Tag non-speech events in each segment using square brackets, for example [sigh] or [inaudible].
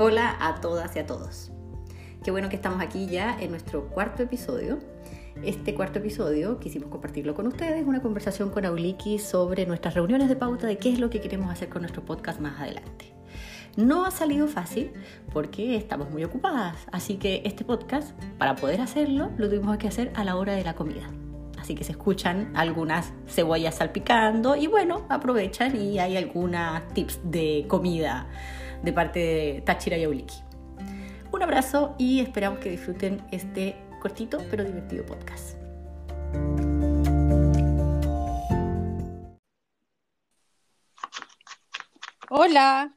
Hola a todas y a todos. Qué bueno que estamos aquí ya en nuestro cuarto episodio. Este cuarto episodio quisimos compartirlo con ustedes, una conversación con Auliki sobre nuestras reuniones de pauta de qué es lo que queremos hacer con nuestro podcast más adelante. No ha salido fácil porque estamos muy ocupadas, así que este podcast, para poder hacerlo, lo tuvimos que hacer a la hora de la comida. Así que se escuchan algunas cebollas salpicando y bueno, aprovechan y hay algunas tips de comida de parte de Tachira y Auliki. Un abrazo y esperamos que disfruten este cortito pero divertido podcast. Hola.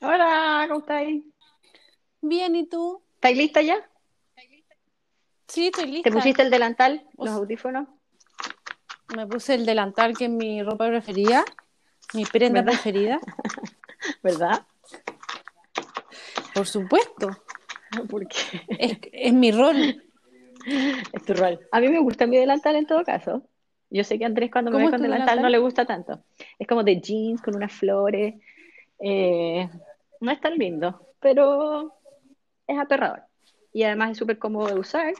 Hola, ¿cómo estáis? Bien, ¿y tú? ¿Estáis lista ya? Sí, estoy lista. ¿Te pusiste el delantal, los audífonos? Me puse el delantal, que es mi ropa preferida, mi prenda ¿Verdad? preferida. [laughs] ¿Verdad? Por supuesto. [laughs] Porque Es, es mi rol. [laughs] es tu rol. A mí me gusta mi delantal en todo caso. Yo sé que Andrés cuando me ¿Cómo ve con delantal, delantal? no le gusta tanto. Es como de jeans con unas flores. Eh, no es tan lindo, pero es aterrador. Y además es súper cómodo de usar.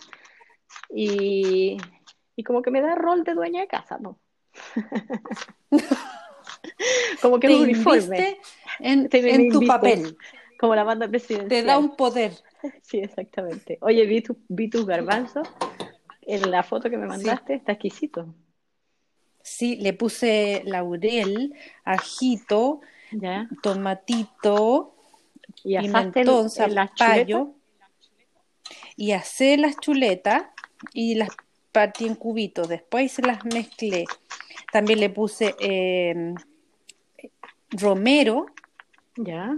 Y, y como que me da rol de dueña de casa, ¿no? [laughs] como que es un uniforme. en, Te- me en tu inviste. papel. Como la banda presidencial. Te da un poder. [laughs] Sí, exactamente. Oye, vi, tu, vi tus garbanzos en la foto que me mandaste, está exquisito. Sí, le puse laurel, ajito, ¿Ya? tomatito, Y pimentón, zapallo. Y asé las chuletas y las partí en cubitos. Después se las mezclé. También le puse eh, romero ¿Ya?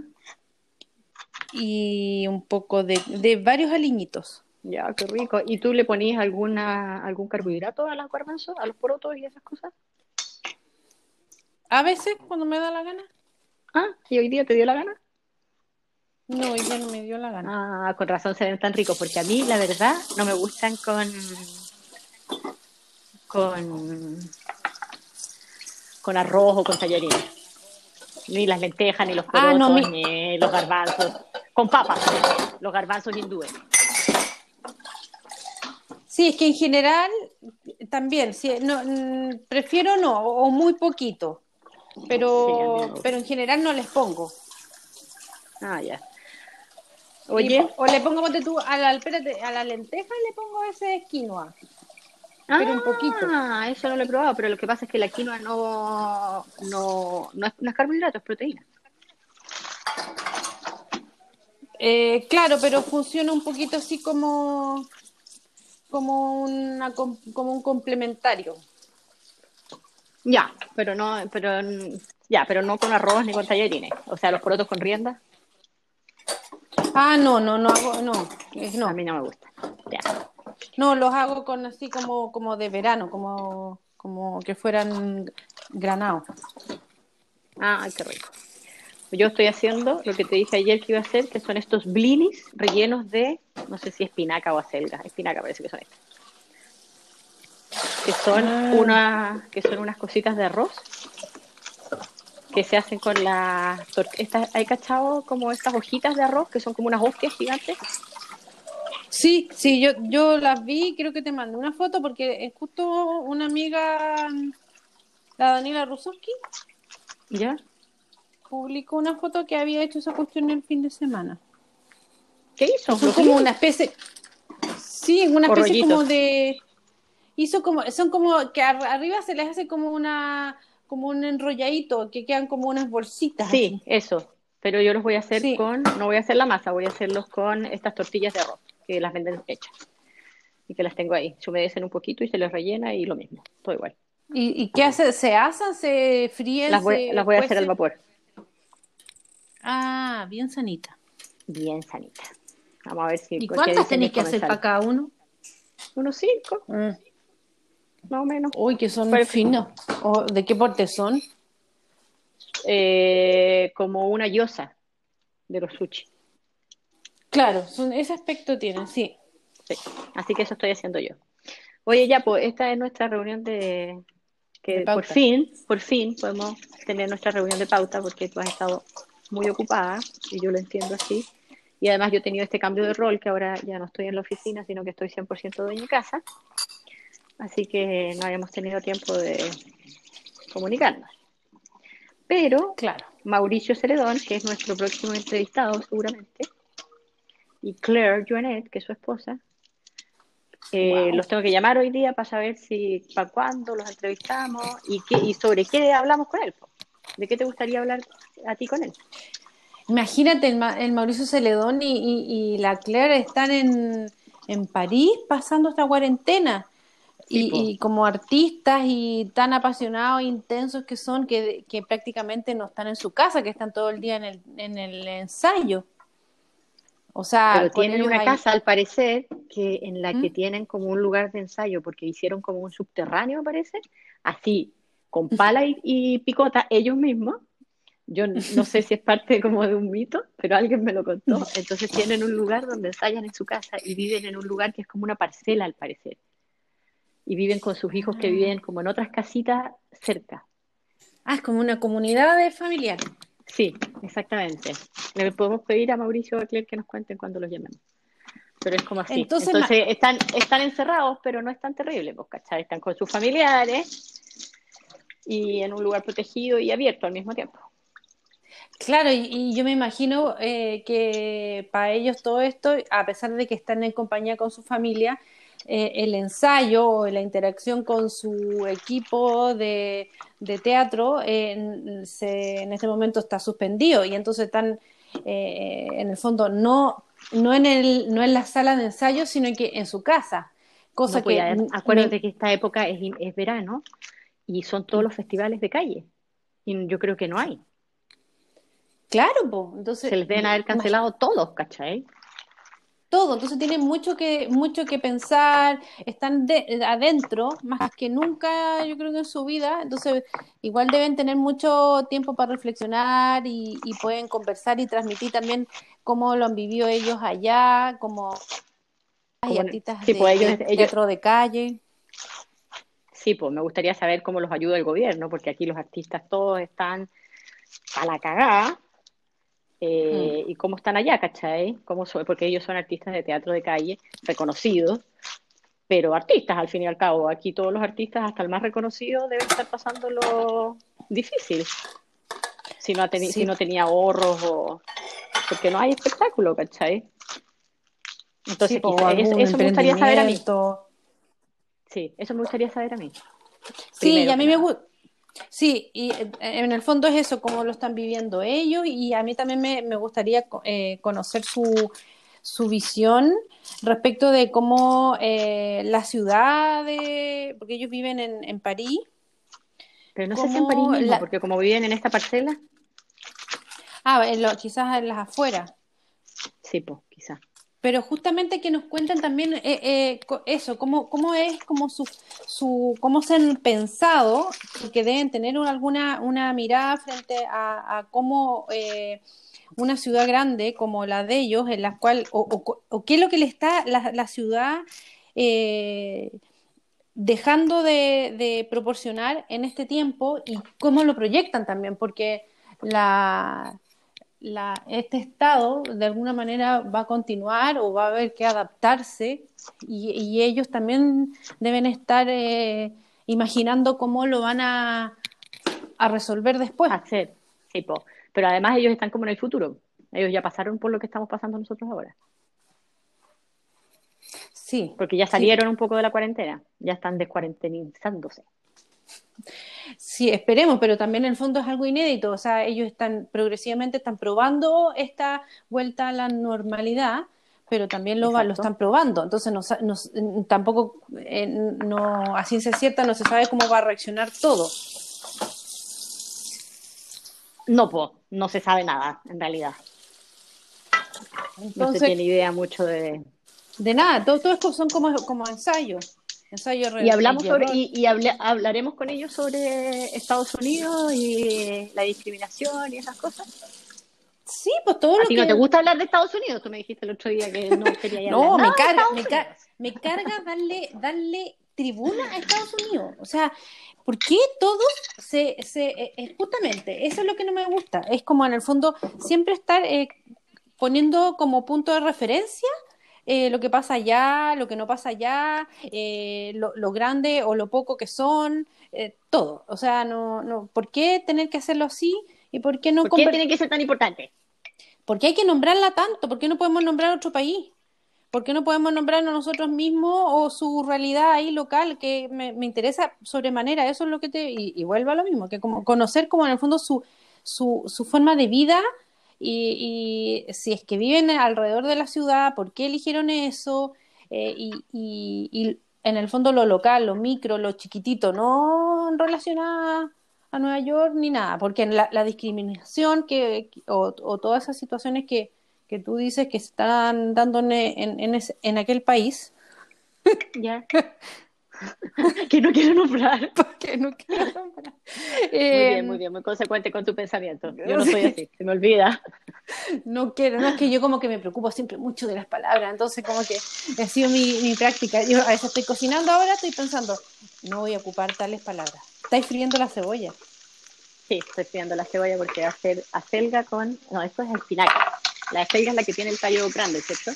Y un poco de, de varios aliñitos. Ya, qué rico. ¿Y tú le ponías alguna, algún carbohidrato a los garbanzos, a los porotos y esas cosas? A veces, cuando me da la gana. Ah, ¿y hoy día te dio la gana? No, hoy día no me dio la gana. Ah, con razón se ven tan ricos, porque a mí, la verdad, no me gustan con, con, con arroz o con tallarines. Ni las lentejas, ni los Ah, porotos, no, mi- ni los garbanzos. Con papas, los garbanzos hindúes. Sí, es que en general también, sí, no, mm, prefiero no, o muy poquito. Pero, pero en general no les pongo. Ah, ya. Y- Oye, o le pongo, ponte tú, a la, espérate, a la lenteja le pongo ese quinoa. pero un poquito. Ah, eso no lo he probado, pero lo que pasa es que la quinoa no, no, no, es, no es carbohidrato, es proteína. Eh, claro, pero funciona un poquito así como, como, una, com- como un complementario. Ya, pero no, pero ya, pero no con arroz ni con tallarines. O sea, los porotos con rienda, Ah, no, no, no hago, no, no, a mí no me gusta. Ya. no, los hago con así como, como de verano, como, como que fueran granados. Ah, qué rico. Yo estoy haciendo lo que te dije ayer que iba a hacer, que son estos blinis rellenos de, no sé si espinaca o acelga, espinaca parece que son estos. Que son Ah. una, que son unas cositas de arroz que se hacen con las estas, ¿hay cachado como estas hojitas de arroz que son como unas hostias gigantes? Sí, sí, yo, yo las vi, creo que te mandé una foto porque es justo una amiga, la Daniela Rusowski, ¿Ya? Publicó una foto que había hecho esa cuestión el fin de semana. ¿Qué hizo? Son ¿Los como una especie, sí, una especie como de, hizo como, son como que ar- arriba se les hace como una, como un enrolladito, que quedan como unas bolsitas. Sí, eso. Pero yo los voy a hacer Sí. con, no voy a hacer la masa, voy a hacerlos con estas tortillas de arroz, que las venden hechas. Y que las tengo ahí. Se humedecen un poquito y se les rellena y lo mismo, todo igual. ¿Y, y qué hace? ¿Se asan? ¿Se fríen? Las voy, se las voy a hacer al vapor. Ah, bien sanita. Bien sanita. Vamos a ver si. ¿Y cuántas tenéis que hacer para cada uno? Unos cinco, Mm. más o menos. Uy, que son finos. ¿O ¿De qué porte son? Eh, como una yosa de los sushi. Claro, son, ese aspecto tienen, sí. Sí. Así que eso estoy haciendo yo. Oye, ya, pues esta es nuestra reunión de que por fin, por fin podemos tener nuestra reunión de pauta porque tú has estado muy ocupada y yo lo entiendo así. Y además yo he tenido este cambio de rol, que ahora ya no estoy en la oficina, sino que estoy 100% de mi casa. Así que no habíamos tenido tiempo de comunicarnos. Pero Claro. Mauricio Celedón, que es nuestro próximo entrevistado seguramente, y Claire Joanet, que es su esposa, eh, Wow. los tengo que llamar hoy día para saber si para cuándo los entrevistamos y, qué, y sobre qué hablamos con él. ¿De qué te gustaría hablar a ti con él? Imagínate, el, Ma- el Mauricio Celedón y, y- y la Claire están en, en París pasando esta cuarentena. Sí, Y, como artistas y tan apasionados e intensos que son, que, que prácticamente no están en su casa, que están todo el día en el, en el ensayo. O sea, Pero tienen una hay- casa, al parecer, que en la que ¿Mm? tienen como un lugar de ensayo, porque hicieron como un subterráneo, parece, así, con pala y, y picota ellos mismos. Yo no sé si es parte como de un mito, pero alguien me lo contó. [laughs] Entonces tienen un lugar donde ensayan en su casa y viven en un lugar que es como una parcela, al parecer. Y viven con sus hijos que Ah. viven como en otras casitas cerca. Ah, es como una comunidad de familiares. Sí, exactamente. Le podemos pedir a Mauricio o a Claire que nos cuenten cuando los llamemos. Pero es como así. Entonces, Entonces, están, están encerrados, pero no es tan terrible, pues, ¿cachai? Están con sus familiares y en un lugar protegido y abierto al mismo tiempo. Claro, y, y yo me imagino eh, que para ellos todo esto, a pesar de que están en compañía con su familia, eh, el ensayo o la interacción con su equipo de, de teatro eh, se- en este momento está suspendido y entonces están eh, en el fondo no, no, en el, no en la sala de ensayo, sino que en su casa. Cosa No, pues, que acuérdate que esta época es, es verano y son todos los festivales de calle. Y yo creo que no hay. Claro, po. entonces Se les deben haber cancelado todos, ¿cachai? todo, entonces tienen mucho que, mucho que pensar, están de- adentro, más que nunca, yo creo que en su vida, entonces igual deben tener mucho tiempo para reflexionar y, y pueden conversar y transmitir también cómo lo han vivido ellos allá, como hay artistas sí, de, pues, ellos- de ellos- teatro de calle. Sí, pues me gustaría saber cómo los ayuda el gobierno, porque aquí los artistas todos están a la cagada. Eh, y cómo están allá, ¿cachai? Cómo son- porque ellos son artistas de teatro de calle, reconocidos, pero artistas al fin y al cabo. Aquí todos los artistas, hasta el más reconocido, deben estar pasándolo difícil. Si no, Sí. si no tenía ahorros o... Porque no hay espectáculo, ¿cachai? Entonces, Sí, quizá- eso, me gustaría saber a mí. Sí, eso me gustaría saber a mí. Sí, Primero y a mí me gusta. Sí, y eh, en el fondo es eso, cómo lo están viviendo ellos, y a mí también me, me gustaría eh, conocer su, su visión respecto de cómo eh, la ciudad, de, porque ellos viven en, en París, Pero no sé si en París mismo, la- porque como viven en esta parcela, ah, en lo- quizás en las afueras, sí, pues, quizá. Pero justamente que nos cuenten también eh, eh, eso, cómo, cómo es, como su, su, cómo se han pensado, porque deben tener un- alguna una mirada frente a, cómo eh, una ciudad grande como la de ellos, en la cual, o, qué es lo que le está la, la ciudad eh, dejando de, de proporcionar en este tiempo y cómo lo proyectan también, porque la, la, este estado de alguna manera va a continuar o va a haber que adaptarse y, y ellos también deben estar eh, imaginando cómo lo van a, a resolver después. Hacer, sí, po. Pero además ellos están como en el futuro. Ellos ya pasaron por lo que estamos pasando nosotros ahora. Sí, Porque ya salieron un poco de la cuarentena. Ya están descuarentenizándose. Sí, esperemos, pero también en el fondo es algo inédito, o sea, ellos están progresivamente están probando esta vuelta a la normalidad, pero también lo, va- lo Exacto. están probando, entonces no, sa- no s- tampoco eh, no, a ciencia cierta no se sabe cómo va a reaccionar todo. No, po, no se sabe nada, en realidad. No se tiene idea mucho de... de nada, todo, todo esto son como, como ensayos, Y hablamos sobre, y, y habla- hablaremos con ellos sobre Estados Unidos y la discriminación y esas cosas. Sí, pues todo ¿A lo que... no te gusta hablar de Estados Unidos? Tú me dijiste el otro día que no querías [laughs] No, hablar me nada de carga, me, Unidos. ca- me carga darle, darle tribuna a Estados Unidos. O sea, ¿por qué todos se, se eh, eh, justamente, eso es lo que no me gusta. Es como en el fondo siempre estar eh, poniendo como punto de referencia eh, lo que pasa allá, lo que no pasa allá, eh, lo, grande o lo poco que son, eh, todo. O sea, no, no, ¿por qué tener que hacerlo así? ¿Y por qué no ¿Por qué tiene que ser tan importante? ¿Por qué hay que nombrarla tanto? ¿Por qué no podemos nombrar otro país? ¿Por qué no podemos nombrarnos nosotros mismos o su realidad ahí local que me, me interesa sobremanera? Eso es lo que te... Y, y vuelvo a lo mismo, que como conocer como en el fondo su, su, su forma de vida y, si es que viven alrededor de la ciudad, por qué eligieron eso, eh, y, en el fondo lo local, lo micro, lo chiquitito, no relacionada a Nueva York ni nada, porque la, la discriminación que, o, todas esas situaciones que, que tú dices que están dando en, en, en aquel país, ya [laughs] [laughs] que no quiero nombrar. [laughs] Porque no quiero nombrar. muy bien, em, muy bien, muy consecuente con tu pensamiento. Yo no soy así, se me olvida. No quiero, no es que yo como que me preocupo siempre mucho de las palabras, entonces como que ha sido mi, mi práctica. Yo a veces estoy cocinando ahora, estoy pensando, no voy a ocupar tales palabras. ¿Estáis friendo la cebolla? Sí, estoy friendo la cebolla porque ser acelga con... No, esto es espinaca. La acelga es la que tiene el tallo grande, ¿cierto?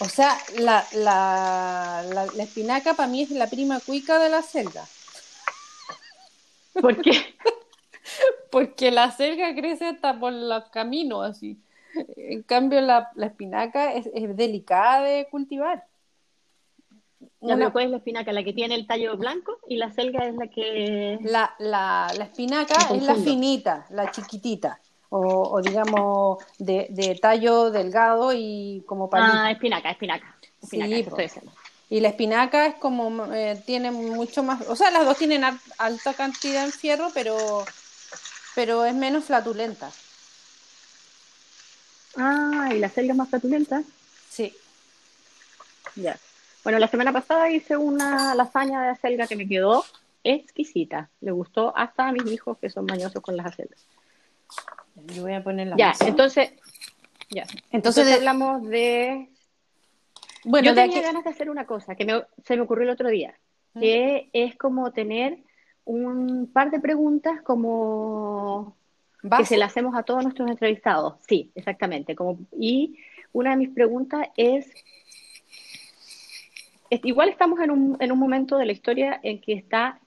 O sea, la, la, la, espinaca para mí es la prima cuica de la selga. ¿Por qué? [laughs] Porque la selga crece hasta por los caminos, así. En cambio, la, espinaca es, delicada de cultivar. Una... ¿Cuál es la espinaca? La que tiene el tallo blanco y la selga es la que... La, la, la espinaca es la finita, la chiquitita o, digamos de, de, tallo delgado y como para Ah, espinaca, espinaca. espinaca sí, y la espinaca es como, eh, tiene mucho más, o sea, las dos tienen alta cantidad en fierro, pero, pero es menos flatulenta. Ah, ¿y la selga es más flatulenta? Sí. Ya. Bueno, la semana pasada hice una lasaña de acelga que me quedó exquisita. Le gustó hasta a mis hijos que son mañosos con las acelgas. Yo voy a poner la Ya, entonces, ya. Entonces, hablamos de... Bueno, yo tenía ganas de hacer una cosa que se me ocurrió el otro día, que es como tener un par de preguntas como que se las hacemos a todos nuestros entrevistados. Sí, exactamente. Como, y una de mis preguntas es, igual estamos en un, en un momento de la historia en que está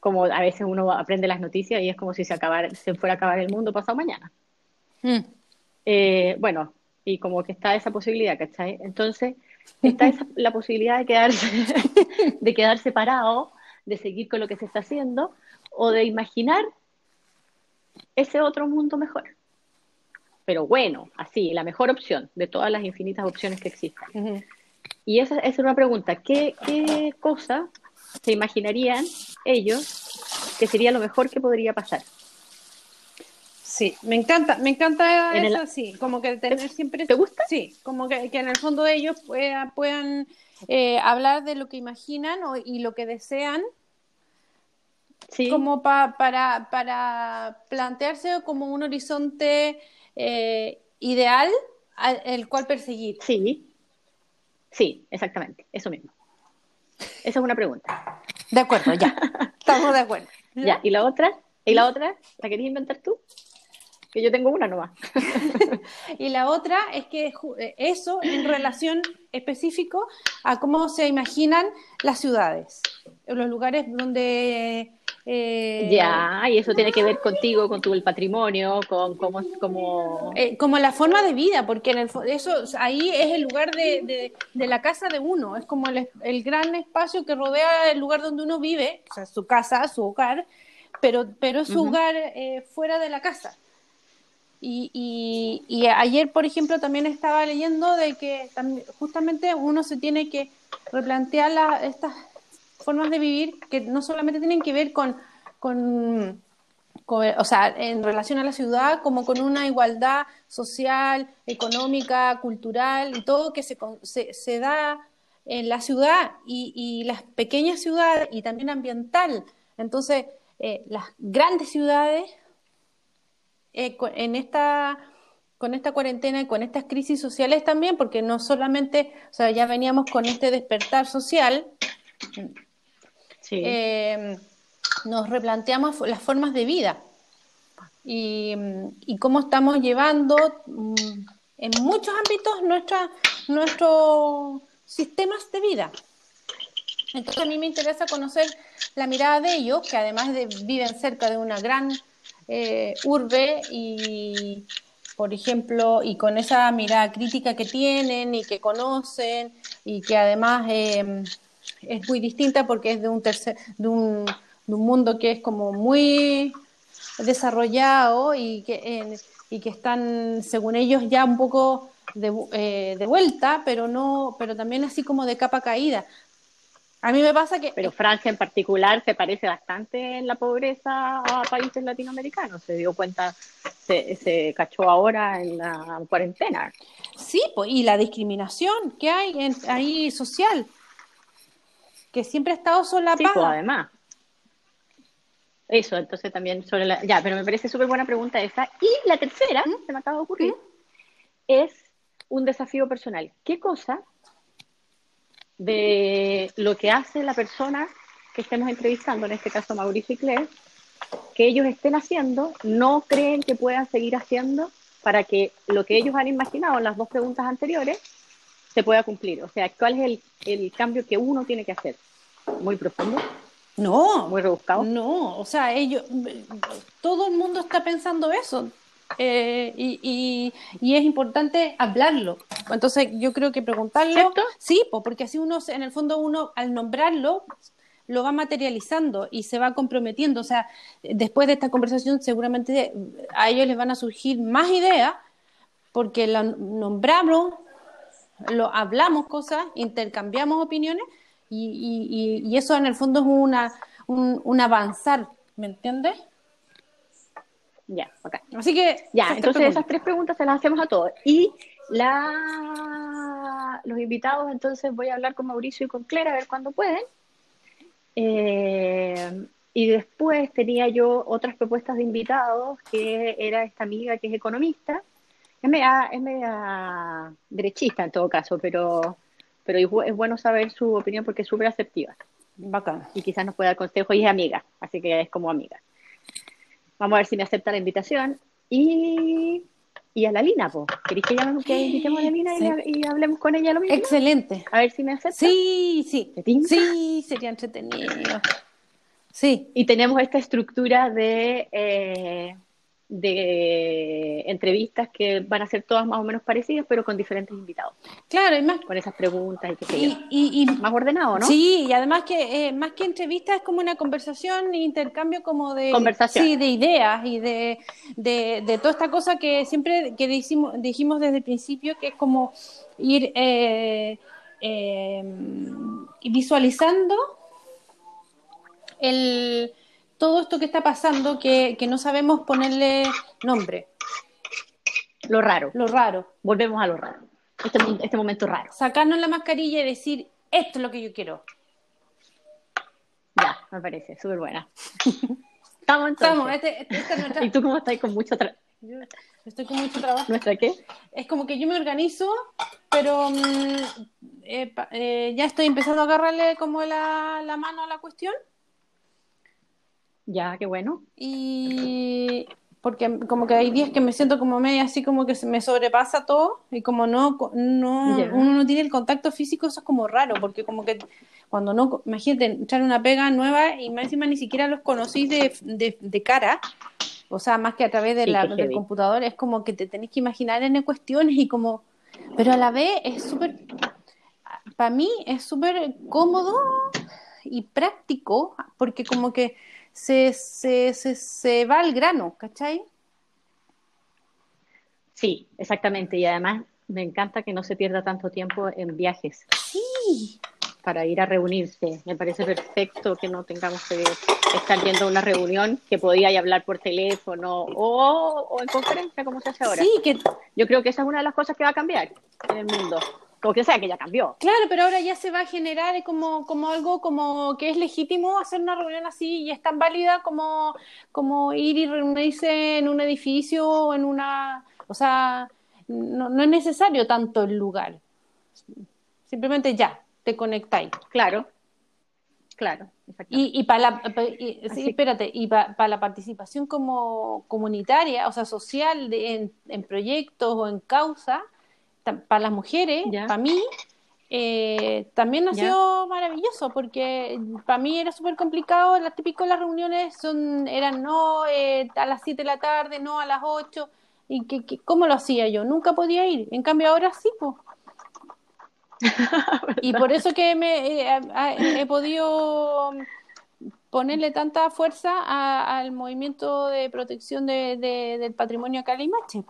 como a veces uno aprende las noticias y es como si se, acabara, se fuera a acabar el mundo pasado mañana. Mm. Eh, bueno, y como que está esa posibilidad, ¿cachai? Entonces, está esa, [laughs] la posibilidad de quedarse, [laughs] de quedar separado, de seguir con lo que se está haciendo, o de imaginar ese otro mundo mejor. Pero bueno, así, la mejor opción de todas las infinitas opciones que existen. Y esa, esa, es una pregunta. ¿Qué, ¿Qué cosa se imaginarían ellos que sería lo mejor que podría pasar. Sí, me encanta, me encanta eso, sí, como que tener siempre... ¿Te gusta? Sí, como que, en el fondo ellos puedan eh, hablar de lo que imaginan y lo que desean, sí. como para, para plantearse como un horizonte eh, ideal al el cual perseguir. Sí, sí, exactamente, eso mismo. Esa es una pregunta. De acuerdo, ya. [laughs] Estamos de acuerdo. ¿Ya? ¿Y la otra? ¿Y la otra? ¿La querías inventar tú? Que yo tengo una nomás. [laughs] y la otra es que eh, eso en relación específico a cómo se imaginan las ciudades, los lugares donde eh, ya, y eso tiene que ver contigo, con tu el patrimonio, con cómo... Como... Eh, como la forma de vida, porque en el, eso ahí es el lugar de, de, la casa de uno, es como el, el, gran espacio que rodea el lugar donde uno vive, o sea, su casa, su hogar, pero, pero es su hogar eh, fuera de la casa. Y, y, y, ayer, por ejemplo, también estaba leyendo de que justamente uno se tiene que replantear la, estas formas de vivir que no solamente tienen que ver con, o sea, en relación a la ciudad, como con una igualdad social, económica, cultural y todo que se, da en la ciudad y, y, las pequeñas ciudades y también ambiental. Entonces, eh, las grandes ciudades eh, en esta con esta cuarentena y con estas crisis sociales también, porque no solamente, o sea, ya veníamos con este despertar social, eh, nos replanteamos las formas de vida y, cómo estamos llevando mm, en muchos ámbitos nuestra, nuestros sistemas de vida. Entonces a mí me interesa conocer la mirada de ellos, que además de, viven cerca de una gran eh, urbe y, por ejemplo, y con esa mirada crítica que tienen y que conocen y que además eh, es muy distinta porque es de un tercer, de un, de un mundo que es como muy desarrollado y que, y que están, según ellos, ya un poco de, eh, de, vuelta, pero no, pero también así como de capa caída. A mí me pasa que... Pero Francia en particular se parece bastante en la pobreza a países latinoamericanos. Se dio cuenta, se, se cachó ahora en la cuarentena. Sí, pues, y la discriminación que hay en, ahí social, que siempre ha estado solapada. Sí, pues, además. Eso, entonces también sobre la... Ya, pero me parece súper buena pregunta esa. Y la tercera, ¿Mm? se me acaba de ocurrir, ¿Mm? es un desafío personal. ¿Qué cosa de lo que hace la persona que estemos entrevistando, en este caso Mauricio y Claire, que ellos estén haciendo, no creen que puedan seguir haciendo para que lo que ellos han imaginado en las dos preguntas anteriores se pueda cumplir? O sea, ¿cuál es el, el cambio que uno tiene que hacer? Muy profundo. No. Muy rebuscado. No, o sea, ellos, todo el mundo está pensando eso. Eh, y, y, es importante hablarlo. Entonces, yo creo que preguntarlo. ¿Cierto? Sí, porque así uno, en el fondo, uno al nombrarlo, lo va materializando y se va comprometiendo. O sea, después de esta conversación, seguramente a ellos les van a surgir más ideas, porque lo nombramos, lo hablamos cosas, intercambiamos opiniones y, y, eso en el fondo es una, un, avanzar, ¿me entiendes? Ya, ok. Así que. Ya, entonces esas tres preguntas se las hacemos a todos. Y la... los invitados, entonces voy a hablar con Mauricio y con Clara a ver cuándo pueden. Eh, y después tenía yo otras propuestas de invitados, que era esta amiga que es economista. Es media, es media derechista en todo caso, pero pero es bueno saber su opinión porque es súper asertiva. Bacán. Y quizás nos pueda dar consejo y es amiga, así que es como amiga. Vamos a ver si me acepta la invitación. Y, y a la Lina, pues. ¿Queréis que, llamemos, que invitemos a la Lina y, hablemos con ella lo mismo? Excelente. A ver si me acepta. Sí, sí. Sí, sería entretenido. Sí. Y tenemos esta estructura de eh, de entrevistas que van a ser todas más o menos parecidas, pero con diferentes invitados. Claro, y más con esas preguntas y qué sé y, más ordenado, ¿no? Sí, y además que eh, más que entrevistas es como una conversación, intercambio como de conversación. Sí, de ideas y de, de, toda esta cosa que siempre que dijimos, dijimos desde el principio que es como ir eh, eh, visualizando el todo esto que está pasando que, que no sabemos ponerle nombre. Lo raro. Lo raro. Volvemos a lo raro. Este, este momento raro. Sacarnos la mascarilla y decir, esto es lo que yo quiero. Ya, me parece, súper buena. [laughs] Estamos entonces. Estamos, este, este es nuestra... ¿Y tú cómo estás con mucho trabajo? Estoy con mucho trabajo. ¿Nuestra qué? Es como que yo me organizo, pero mm, eh, eh, ya estoy empezando a agarrarle como la, la mano a la cuestión. Ya, qué bueno. Y porque como que hay días que me siento como media así como que se me sobrepasa todo y como no, no uno no tiene el contacto físico, eso es como raro, porque como que cuando no, imagínate, echar una pega nueva y más encima ni siquiera los conocís de, de, cara, o sea, más que a través de la, del computador, es como que te tenés que imaginar en cuestiones y como, pero a la vez es súper, para mí es súper cómodo y práctico, porque como que se, se, se, va al grano, ¿cachai? Sí, exactamente. Y además me encanta que no se pierda tanto tiempo en viajes. Sí. Para ir a reunirse. Me parece perfecto que no tengamos que estar viendo una reunión que podía hablar por teléfono o, o, en conferencia, como se hace ahora. Sí, que yo creo que esa es una de las cosas que va a cambiar en el mundo como que sea que ya cambió. Claro, pero ahora ya se va a generar como, como algo como que es legítimo hacer una reunión así y es tan válida como, como ir y reunirse en un edificio o en una... O sea, no, no es necesario tanto el lugar. Simplemente ya, te conectáis. Claro. Claro. Y, y para la, pa- y- sí, espérate, y para la participación como comunitaria, o sea, social, de- en, en proyectos o en causas, para las mujeres, para mí, eh, también ha sido maravilloso, porque para mí era súper complicado, las típicas las reuniones son, eran no eh, a las 7 de la tarde, no a las 8, y que, que- ¿cómo lo hacía yo? Nunca podía ir, en cambio ahora sí, pues. [laughs] Y por eso que me eh, a- he podido ponerle tanta fuerza a- al movimiento de protección de- de- del patrimonio acá Limache.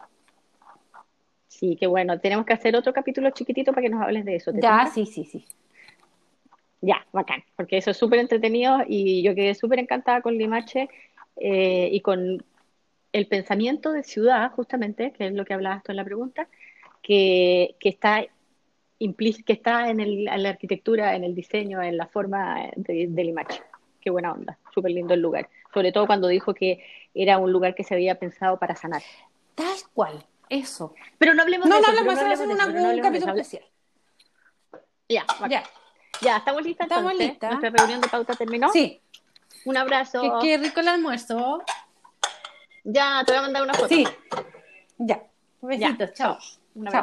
Sí, qué bueno. Tenemos que hacer otro capítulo chiquitito para que nos hables de eso. ¿te Ya, sí, sí, sí. Ya, bacán, porque eso es súper entretenido y yo quedé súper encantada con Limache eh, y con el pensamiento de ciudad, justamente, que es lo que hablabas tú en la pregunta, que, que está que está en, el- en la arquitectura, en el diseño, en la forma de, de Limache. Qué buena onda, súper lindo el lugar. Sobre todo cuando dijo que era un lugar que se había pensado para sanar. Tal cual, eso. Pero no hablemos No, de no eso, no hablemos de eso, un hablemos de capítulo eso. especial. Ya. Ya, Ya, ¿estamos listas Estamos entonces? listas. Nuestra reunión de pauta terminó. sí. Un abrazo. Qué, qué rico el almuerzo. Ya, te voy a mandar una foto. Sí. Ya. Ya, Besitos, chao. Un Chao. abrazo.